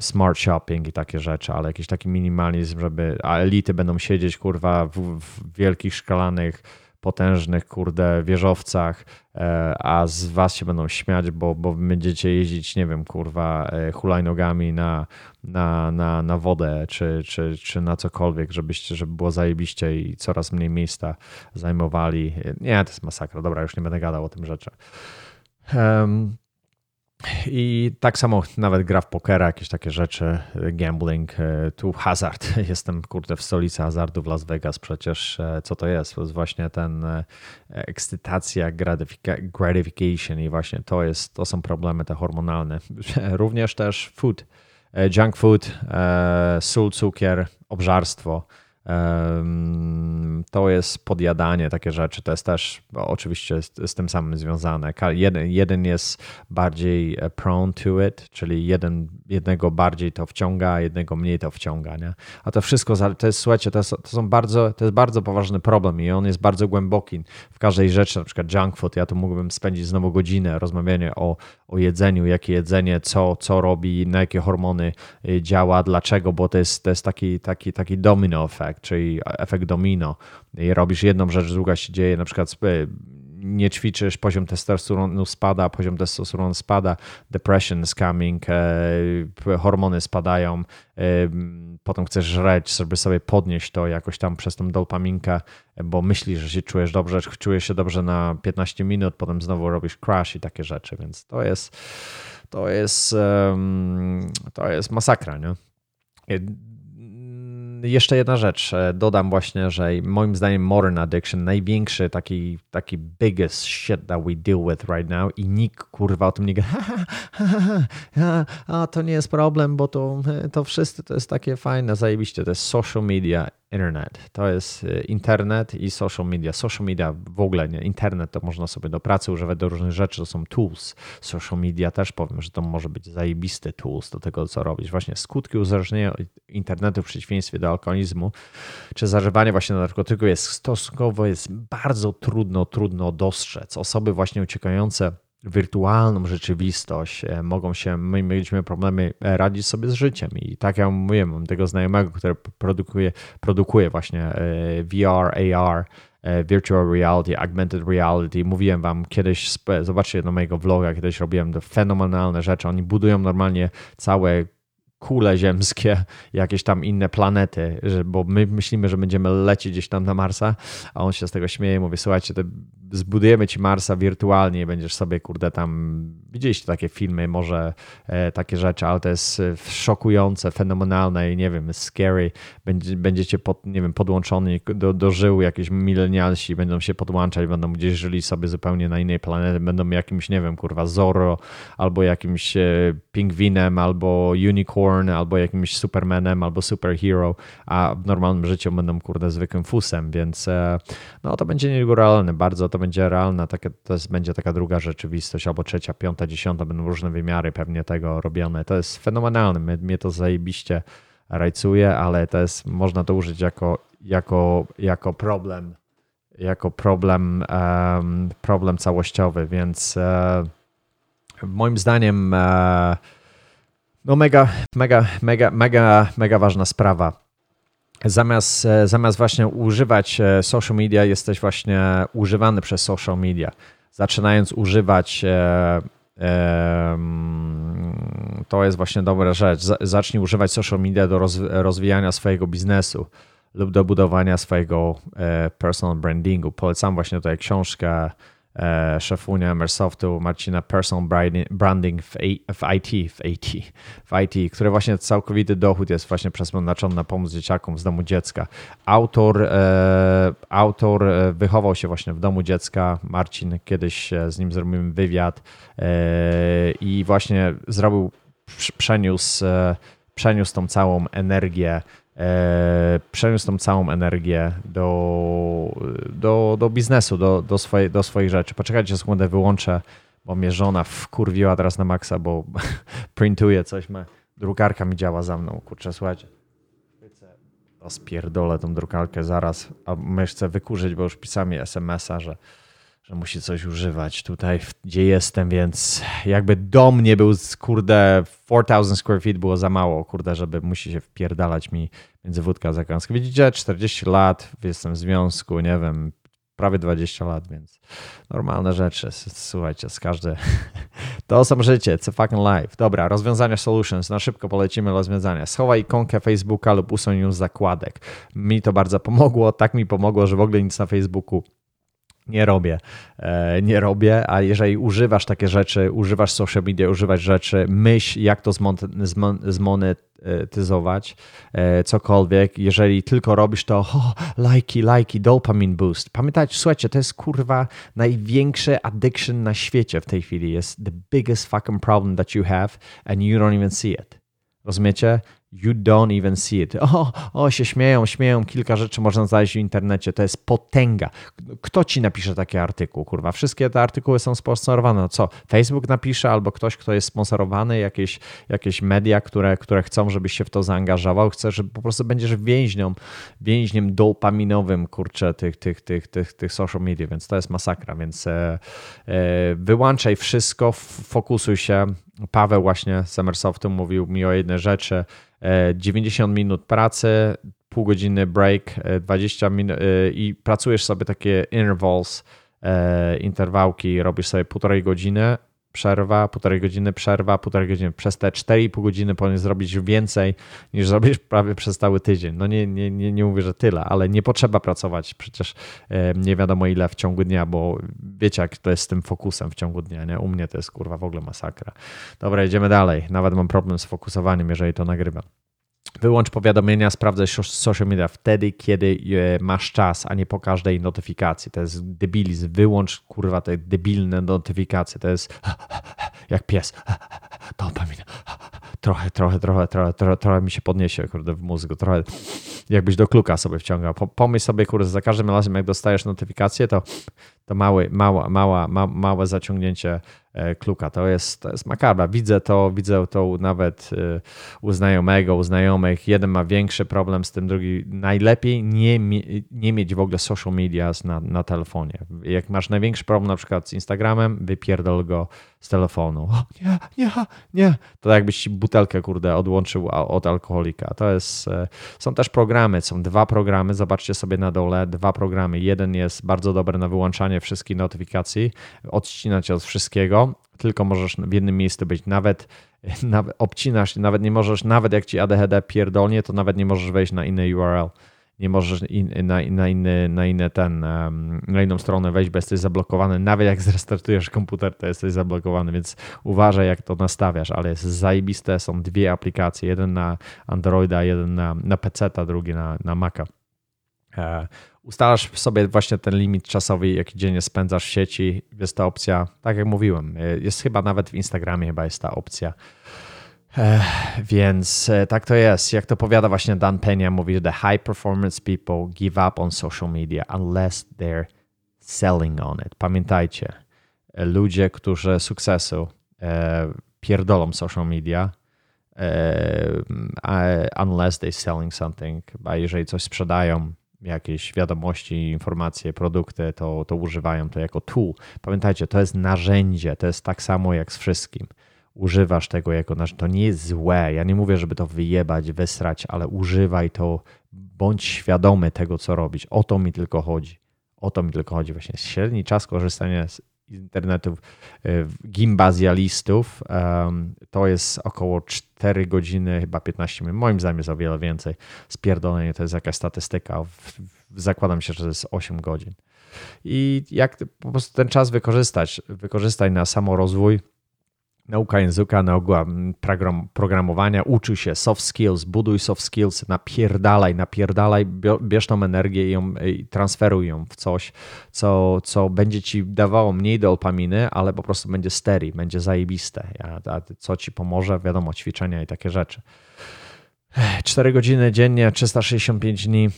smart shopping i takie rzeczy, ale jakiś taki minimalizm, żeby a elity będą siedzieć kurwa w, w wielkich szkalanych potężnych, kurde, wieżowcach, e, a z was się będą śmiać, bo, bo będziecie jeździć, nie wiem, kurwa, e, hulajnogami na, na, na, na wodę, czy, czy, czy na cokolwiek, żebyście, żeby było zajebiście i coraz mniej miejsca zajmowali. Nie, to jest masakra. Dobra, już nie będę gadał o tym rzeczy. Um, i tak samo nawet gra w pokera, jakieś takie rzeczy, gambling, e, tu hazard. <laughs> Jestem kurde w stolicy hazardu w Las Vegas przecież. E, co to jest? To jest właśnie ten e, ekscytacja, gratification i właśnie to jest, to są problemy te hormonalne. <laughs> Również też food, junk food, sól, cukier, obżarstwo to jest podjadanie, takie rzeczy. To jest też oczywiście z, z, tym samym związane. Jeden, jeden jest bardziej e, prone to it, czyli jeden, jednego bardziej to wciąga, jednego mniej to wciąga. Nie? A to wszystko, to jest, słuchajcie, to, jest, to, są bardzo, to jest bardzo poważny problem i on jest bardzo głęboki w każdej rzeczy, na przykład junk food. Ja tu mógłbym spędzić znowu godzinę rozmawianie o, o jedzeniu, jakie jedzenie, co, co robi, na jakie hormony y, działa, dlaczego, bo to jest, to jest taki, taki, taki domino effect, czyli efekt domino. I robisz jedną rzecz, druga się dzieje, na przykład nie ćwiczysz, poziom testosteronu spada, poziom testosteronu spada, depression is coming, e, hormony spadają, e, potem chcesz żreć, żeby sobie podnieść to jakoś tam przez tą dopaminkę, bo myślisz, że się czujesz dobrze, czujesz się dobrze na 15 minut, potem znowu robisz crash i takie rzeczy, więc to jest to jest to jest masakra, nie? Jeszcze jedna rzecz. E, dodam właśnie, że moim zdaniem modern addiction, największy taki, taki biggest shit that we deal with right now i nikt kurwa o tym nie gada. <laughs> A to nie jest problem, bo to, to wszyscy to jest takie fajne, zajebiście. To jest social media internet. To jest y, internet i social media. Social media w ogóle nie. Internet to można sobie do pracy używać do różnych rzeczy, to są tools. Social media też powiem, że to może być zajebisty tools do tego, co robić. Właśnie skutki uzależnienia internetu w przeciwieństwie do alkoholizmu, czy zażywanie właśnie narkotyku jest stosunkowo, jest bardzo trudno, trudno dostrzec. Osoby właśnie uciekające wirtualną rzeczywistość, e, mogą się, my mieliśmy problemy e, radzić sobie z życiem i tak jak mówiłem, mam tego znajomego, który produkuje, produkuje właśnie e, VR, AR, virtual reality, augmented reality. Mówiłem wam kiedyś, zobaczcie na mojego vloga, kiedyś robiłem to fenomenalne rzeczy. Oni budują normalnie całe kule ziemskie, <laughs> jakieś tam inne planety, że, bo my myślimy, że będziemy lecieć gdzieś tam na Marsa, a on się z tego śmieje, mówi, słuchajcie, to zbudujemy ci Marsa wirtualnie będziesz sobie, kurde, tam, widzieliście takie filmy, może e, takie rzeczy, ale to jest e, szokujące, fenomenalne i nie wiem, scary, Będzie, będziecie, pod, nie wiem, podłączoni do, do żył, jakieś milenialsi będą się podłączać, będą gdzieś żyli sobie zupełnie na innej planecie, będą jakimś, nie wiem, kurwa, Zorro, albo jakimś e, pingwinem, albo unicorn, albo jakimś supermanem, albo superhero, a w normalnym życiu będą, kurde, zwykłym fusem, więc e, no to będzie nierealne bardzo, to będzie realna, to jest, będzie taka druga rzeczywistość, albo trzecia, piąta, dziesiąta, będą różne wymiary pewnie tego robione. To jest fenomenalne, mnie, mnie to zajebiście rajcuje, ale to jest, można to użyć jako, jako, jako problem, jako problem, um, problem całościowy, więc uh, moim zdaniem uh, no mega, mega, mega, mega, mega ważna sprawa zamiast, e, zamiast właśnie używać e, social media, jesteś właśnie używany przez social media. Zaczynając używać, e, to jest właśnie dobra rzecz. Zacznij używać social media do rozwijania swojego biznesu lub do budowania swojego personal brandingu. Polecam właśnie tutaj książkę szefunia Microsoftu Marcina Personal Branding w, IT, w IT, w IT, które właśnie całkowity dochód jest właśnie przeznaczony na pomoc dzieciakom z domu dziecka. Autor, e, autor e, wychował się właśnie w domu dziecka. Marcin, kiedyś z nim zrobiłem wywiad i właśnie zrobił, przeniósł, przeniósł tą całą energię e, przeniósł tą całą energię do, do, do biznesu, do, do, swojej, do swoich rzeczy. Poczekajcie sekundę, wyłączę, bo mnie żona wkurwiła teraz na maksa, bo <laughs> printuje coś, ma, drukarka mi działa za mną, kurczę, słuchajcie. Spierdolę tą drukarkę zaraz, a chcę wykurzyć, bo już pisał mi smsa, że że musi coś używać tutaj, gdzie jestem, więc jakby dom nie był, kurde, 4000 square feet było za mało, kurde, żeby musi się wpierdalać mi między wódka a zakąskę. Widzicie, 40 lat, jestem w związku, nie wiem, prawie 20 lat, więc normalne rzeczy. Słuchajcie, z każde. <laughs> To są życie, a fucking life. Dobra, rozwiązania solutions. Na szybko polecimy rozwiązania. Schowaj ikonkę Facebooka lub usuń ją z zakładek. Mi to bardzo pomogło. Tak mi pomogło, że w ogóle nic na Facebooku nie robię, e, nie robię, a jeżeli używasz takie rzeczy, używasz social media, używasz rzeczy, myśl jak to zmonetyzować, e, cokolwiek, jeżeli tylko robisz to, oh, lajki, lajki, dopamine boost. Pamiętajcie, słuchajcie, to jest kurwa największy addiction na świecie w tej chwili, jest the biggest fucking problem that you have and you don't even see it. Rozumiecie? You don't even see it. O, o, się śmieją, śmieją, kilka rzeczy można znaleźć w internecie. To jest potęga. Kto ci napisze taki artykuł, kurwa? Wszystkie te artykuły są sponsorowane. No co? Facebook napisze albo ktoś, kto jest sponsorowany, jakieś, jakieś media, które, które chcą, żebyś się w to zaangażował. Chcesz, że po prostu będziesz więźnią, więźniem dopaminowym, kurczę, tych, tych, tych, tych, tych social media, więc to jest masakra. Więc e, e, wyłączaj wszystko, fokusuj się. Paweł właśnie z Emersoftu mówił mi o jednej rzeczy, 90 e, minut pracy, pół godziny break, 20 e, minut e, i pracujesz sobie takie intervals, interwałki, robisz sobie półtorej godziny, przerwa, półtorej godziny przerwa, półtorej godziny. Przez te 4,5 godziny powinien zrobić więcej niż zrobisz prawie przez cały tydzień. No nie, nie, nie, nie mówię, że tyle, ale nie potrzeba pracować przecież nie wiadomo ile w ciągu dnia, bo wiecie jak to jest z tym fokusem w ciągu dnia, nie? U mnie to jest kurwa w ogóle masakra. Dobra, idziemy dalej. Nawet mam problem z fokusowaniem, jeżeli to nagrywam. Wyłącz powiadomienia, sprawdzaj social media wtedy, kiedy e, masz czas, a nie po każdej notyfikacji. To jest debilizm. Wyłącz kurwa te debilne notyfikacje. To jest <laughs> jak pies. <laughs> Dopamin. <laughs> Trochę, trochę, trochę, trochę, trochę, trochę mi się podniesie kurde w mózgu. Trochę jakbyś do kluka sobie wciągał. Pomyśl sobie, kurde, za każdym razem jak dostajesz notyfikację, to, to mały, mała, mała, ma, małe zaciągnięcie kluka. To jest, to jest makabra. Widzę to, widzę to nawet e, u znajomego, u znajomych. Jeden ma większy problem z tym, drugi najlepiej nie, nie mieć w ogóle social media na, na telefonie. Jak masz największy problem na przykład z Instagramem, wypierdol go z telefonu. O, nie, nie, nie. To jakbyś ci butelkę, kurde, odłączył od alkoholika. To jest, e, są też programy, są dwa programy, zobaczcie sobie na dole, dwa programy. Jeden jest bardzo dobry na wyłączanie wszystkich notyfikacji, odcinać od wszystkiego, tylko możesz w jednym miejscu być. Nawet, nawet obcinasz, nawet nie możesz, nawet jak ci ADHD pierdolnie, to nawet nie możesz wejść na inny URL. Nie możesz in, na, na, inny, na, inny ten, na inną stronę wejść, bo jesteś zablokowany. Nawet jak <laughs> zrestartujesz komputer, to jesteś zablokowany, więc uważaj, jak to nastawiasz. Ale jest zajebiste. Są dwie aplikacje: jeden na Androida, jeden na, na PC, a drugi na, na Maca. E, ustalasz sobie właśnie ten limit czasowy, jaki dziennie spędzasz w sieci. Jest ta opcja, tak jak mówiłem, e, jest chyba nawet w Instagramie chyba jest ta opcja. Więc e, tak to jest. Jak to powiada właśnie Dan Penia, mówi, the high performance people give up on social media unless they're selling on it. Pamiętajcie, ludzie, którzy sukcesu e, pierdolą social media, e, unless they're selling something, a jeżeli coś sprzedają, jakieś wiadomości, informacje, produkty, to, to używają to jako tool. Pamiętajcie, to jest narzędzie, to jest tak samo jak z wszystkim. Używasz tego jako narzędzie. To nie jest złe. Ja nie mówię, żeby to wyjebać, wysrać, ale używaj to, bądź świadomy tego, co robić. O to mi tylko chodzi. O to mi tylko chodzi. Właśnie średni czas korzystania z internetu e, gimbazjalistów to jest około 4 godziny, chyba 15 minut. Moim zdaniem jest o wiele więcej. Spierdolenie to jest jakaś statystyka. Zakładam się, że to jest 8 godzin. I jak po prostu ten czas wykorzystać? Wykorzystaj na samorozwój nauka języka, nauka programowania, uczy się soft skills, buduj soft skills, napierdalaj, napierdalaj, bierz tą energię i, ją, i transferuj ją w coś, co, co będzie ci dawało mniej dopaminy, ale po prostu będzie steri, będzie zajebiste. A co ci pomoże? Wiadomo, ćwiczenia i takie rzeczy. 4 godziny dziennie, 365 dni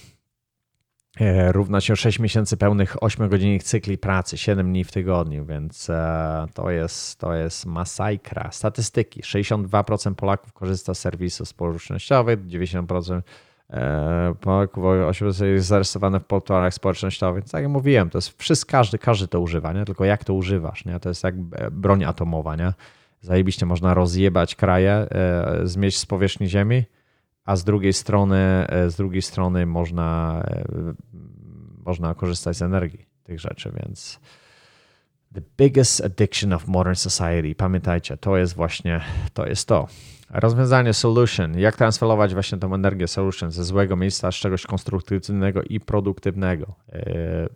równa się 6 miesięcy pełnych 8-godzinnych cykli pracy, 7 dni w tygodniu, więc e, to jest, to jest masakra. Statystyki. 62% Polaków korzysta z serwisów społecznościowych, 90% e, Polaków jest zarejestrowane w portalach społecznościowych. Tak jak mówiłem, to jest wszystko, każdy, każdy to używa, nie? tylko jak to używasz. Nie? To jest jak broń atomowa. Nie? Zajebiście można rozjebać kraje, zmieść z powierzchni ziemi, a z drugiej strony, e, z drugiej strony można, e, można korzystać z energii tych rzeczy, więc the biggest addiction of modern society. Pamiętajcie, to jest właśnie, to jest to. Rozwiązanie solution. Jak transferować właśnie tą energię solution ze złego miejsca z czegoś konstruktywnego i produktywnego. E,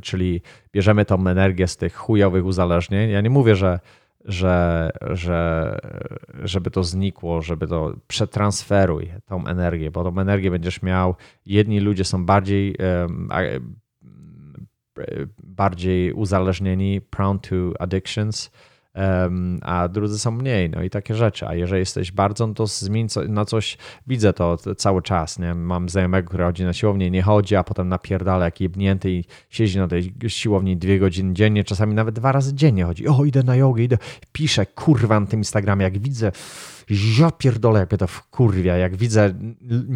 czyli bierzemy tą energię z tych chujowych uzależnień. Ja nie mówię, że że, że żeby to znikło, żeby to przetransferuj tą energię, bo tą energię będziesz miał. Jedni ludzie są bardziej bardziej uzależnieni, prone to addictions, a drudzy są mniej, no i takie rzeczy. A jeżeli jesteś bardzo, no to zmień na coś, widzę to cały czas, nie? Mam znajomego, który chodzi na siłownię, nie chodzi, a potem napierdala jak jebnięty i siedzi na tej siłowni dwie godziny dziennie, czasami nawet dwa razy dziennie chodzi. O, idę na jogę, idę, piszę, kurwa na tym Instagramie, jak widzę ja pierdolę, jak to wkurwia, jak widzę,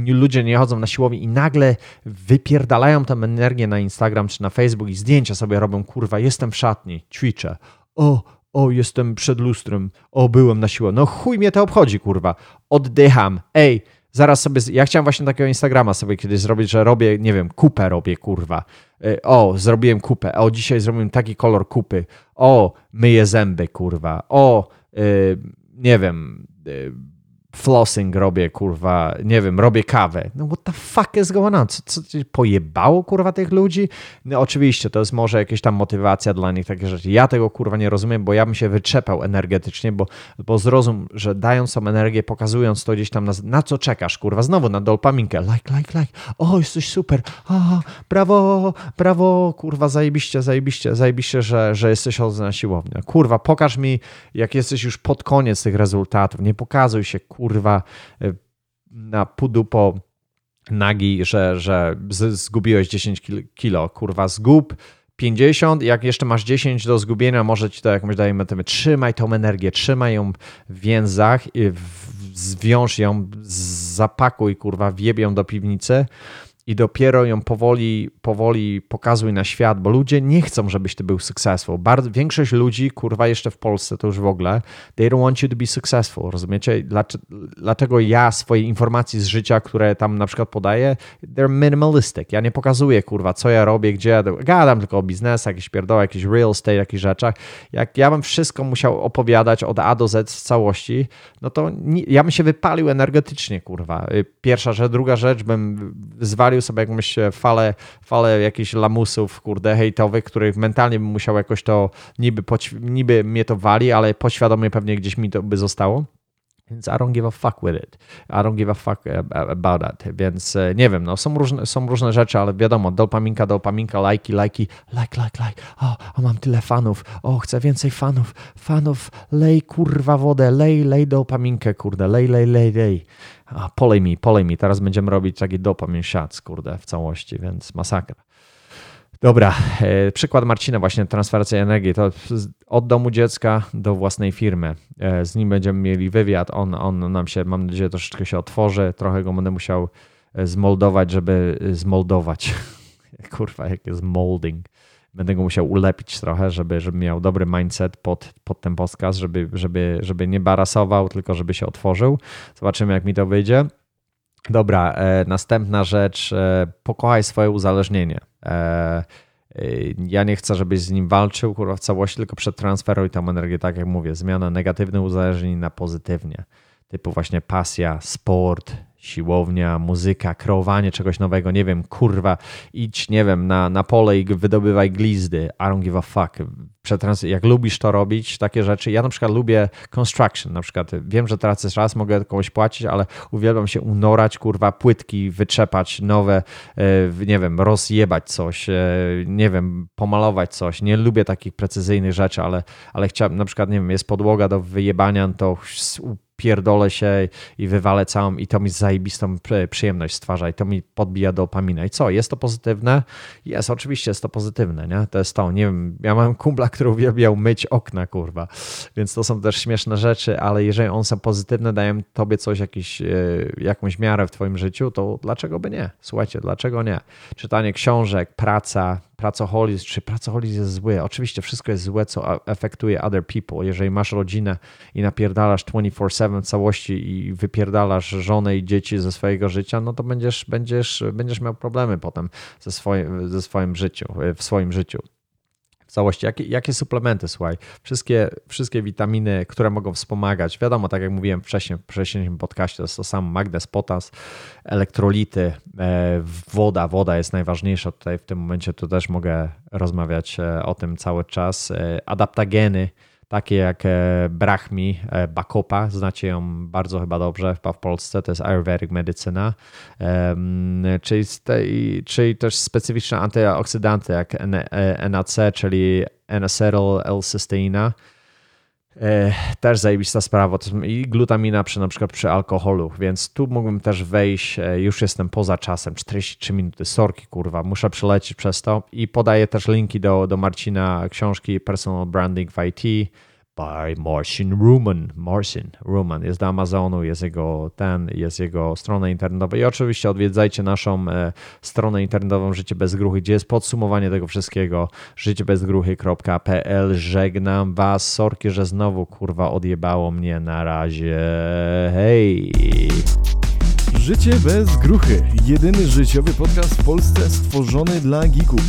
ludzie nie chodzą na siłowni i nagle wypierdalają tę energię na Instagram czy na Facebook i zdjęcia sobie robią, kurwa, jestem w szatni, ćwiczę. O, o, jestem przed lustrem, o, byłem na siłę. No chuj mnie to obchodzi, kurwa. Oddycham. Ej, zaraz sobie, ja chciałem właśnie takiego Instagrama sobie kiedyś zrobić, że robię, nie wiem, kupę robię, kurwa. E, o, zrobiłem kupę. O, dzisiaj zrobiłem taki kolor kupy. O, myję zęby, kurwa. O, yy, nie wiem, yy, flossing robię, kurwa, nie wiem, robię kawę. No what the fuck is going on? Co, co pojebało, kurwa, tych ludzi? No oczywiście, to jest może jakaś tam motywacja dla nich, takie rzeczy. Ja tego, kurwa, nie rozumiem, bo ja bym się wyczepał energetycznie, bo, bo zrozum, że dając tą energię, pokazując to gdzieś tam, na, na co czekasz, kurwa, znowu na dopaminkę, like, like, like, o, jesteś super, o, brawo, brawo, kurwa, zajebiście, zajebiście, zajebiście, że, że jesteś na siłowni. Kurwa, pokaż mi, jak jesteś już pod koniec tych rezultatów, nie pokazuj się, kurwa, y, na pudupo nagi, że, że zgubiłeś 10 kilo, kurwa, zgub 50, jak jeszcze masz 10 do zgubienia, może ci to jakąś daje metę. Trzymaj tą energię, trzymaj ją w więzach, i zwiąż ją, zapakuj, kurwa, wjeb ją do piwnicy i dopiero ją powoli, powoli pokazuj na świat, bo ludzie nie chcą, żebyś ty był successful. Większość ludzi, kurwa, jeszcze w Polsce to już w ogóle, they don't want you to be successful, rozumiecie? Dlaczego ja swoje informacje z życia, które tam na przykład podaję, they're minimalistic. Ja nie pokazuję, kurwa, co ja robię, gdzie ja gadam tylko o biznesach, jakiś pierdoł, jakiś real estate, jakichś rzeczach. Jak ja bym wszystko musiał opowiadać od A do Z w całości, no to ja bym się wypalił energetycznie, kurwa. Y, pierwsza rzecz, druga rzecz, bym zwalił odpalił sobie jakąś falę, falę jakichś lamusów, kurde, hejtowych, których mentalnie bym musiał jakoś to, niby, niby mnie to wali, ale poświadomie pewnie gdzieś mi to by zostało. Więc I don't give a fuck with it. I don't give a fuck about that. Więc e, nie wiem, no są różne, są różne rzeczy, ale wiadomo, dopaminka, dopaminka, lajki, lajki, like, like, like. O, o, mam tyle fanów. O, chcę więcej fanów. Fanów, lej kurwa wodę, lej, lej dopaminkę, kurde, lej, lej, lej, lej. A, polej mi, polej mi. Teraz będziemy robić taki dopamin shots, kurde, w całości, więc masakra. Dobra, e, przykład Marcina, właśnie transferacja energii. To od domu dziecka do własnej firmy. E, z nim będziemy mieli wywiad. On, on nam się, mam nadzieję, troszeczkę się otworzy. Trochę go będę musiał e, zmoldować, żeby zmoldować. <laughs> Kurwa, jak jest molding. Będę go musiał ulepić trochę, żeby, żeby miał dobry mindset pod, pod ten podcast, żeby, żeby, żeby nie barasował, tylko żeby się otworzył. Zobaczymy, jak mi to wyjdzie. Dobra, e, następna rzecz. E, pokochaj swoje uzależnienie. E, ja nie chcę, żebyś z nim walczył kurwa, w całości, tylko przetransferuj tą energię, tak jak mówię. Zmiana negatywnych uzależnień na pozytywnie. Typu właśnie pasja, sport, siłownia, muzyka, kreowanie czegoś nowego, nie wiem, kurwa, idź, nie wiem, na, na pole i wydobywaj glizdy, I don't give a fuck. Przetrans jak lubisz to robić, takie rzeczy, ja na przykład lubię construction, na przykład wiem, że tracę czas, mogę komuś płacić, ale uwielbiam się unorać, kurwa, płytki, wytrzepać nowe, e, nie wiem, rozjebać coś, e, nie wiem, pomalować coś, nie lubię takich precyzyjnych rzeczy, ale, ale chciałbym, na przykład, nie wiem, jest podłoga do wyjebania, to pierdolę się i wywalę całą i to mi zajebistą przyjemność stwarza i to mi podbija dopamina. I co, jest to pozytywne? Jest, oczywiście jest to pozytywne, nie? To jest to, nie wiem, ja mam kumpla, który uwielbiał myć okna, kurwa, więc to są też śmieszne rzeczy, ale jeżeli one są pozytywne, dają tobie coś, jakiś, e, jakąś miarę w twoim życiu, to dlaczego by nie? Słuchajcie, dlaczego nie? Czytanie książek, praca, pracoholizm, czy pracoholizm jest zły. Oczywiście wszystko jest złe, co efektuje other people. Jeżeli masz rodzinę i napierdalasz 24-7 w całości i wypierdalasz żonę i dzieci ze swojego życia, no to będziesz, będziesz, będziesz miał problemy potem ze swoim, ze swoim życiu, w swoim życiu całości. Jakie, jakie suplementy, słuchaj? Wszystkie, wszystkie witaminy, które mogą wspomagać. Wiadomo, tak jak mówiłem wcześniej w wcześniejszym podcaście, to jest to samo magnez, potas, elektrolity, e, woda. Woda jest najważniejsza tutaj w tym momencie. Tu też mogę rozmawiać e, o tym cały czas. E, adaptageny, takie jak e, Brahmi, e, Bakopa, znacie ją bardzo chyba dobrze, chyba w Polsce, to jest Ayurvedic medycyna, czyli, czyli też specyficzne antyoksydanty jak NAC, e, czyli N-acetyl L-cysteina, też zajebista sprawa. I glutamina przy na przykład przy alkoholu, więc tu mógłbym też wejść, już jestem poza czasem, 43 minuty, sorki kurwa, muszę przelecieć przez to i podaję też linki do, do Marcina książki Personal Branding w IT, by Marcin Ruman. Marcin Ruman jest do Amazonu, jest jego ten, jest jego strona internetowa i oczywiście odwiedzajcie naszą e, stronę internetową Życie Bez Gruchy, gdzie jest podsumowanie tego wszystkiego życiebezgruchy.pl Żegnam was, sorki, że znowu kurwa odjebało mnie na razie. Hej! Życie bez gruchy. Jedyny życiowy podcast w Polsce stworzony dla geeków.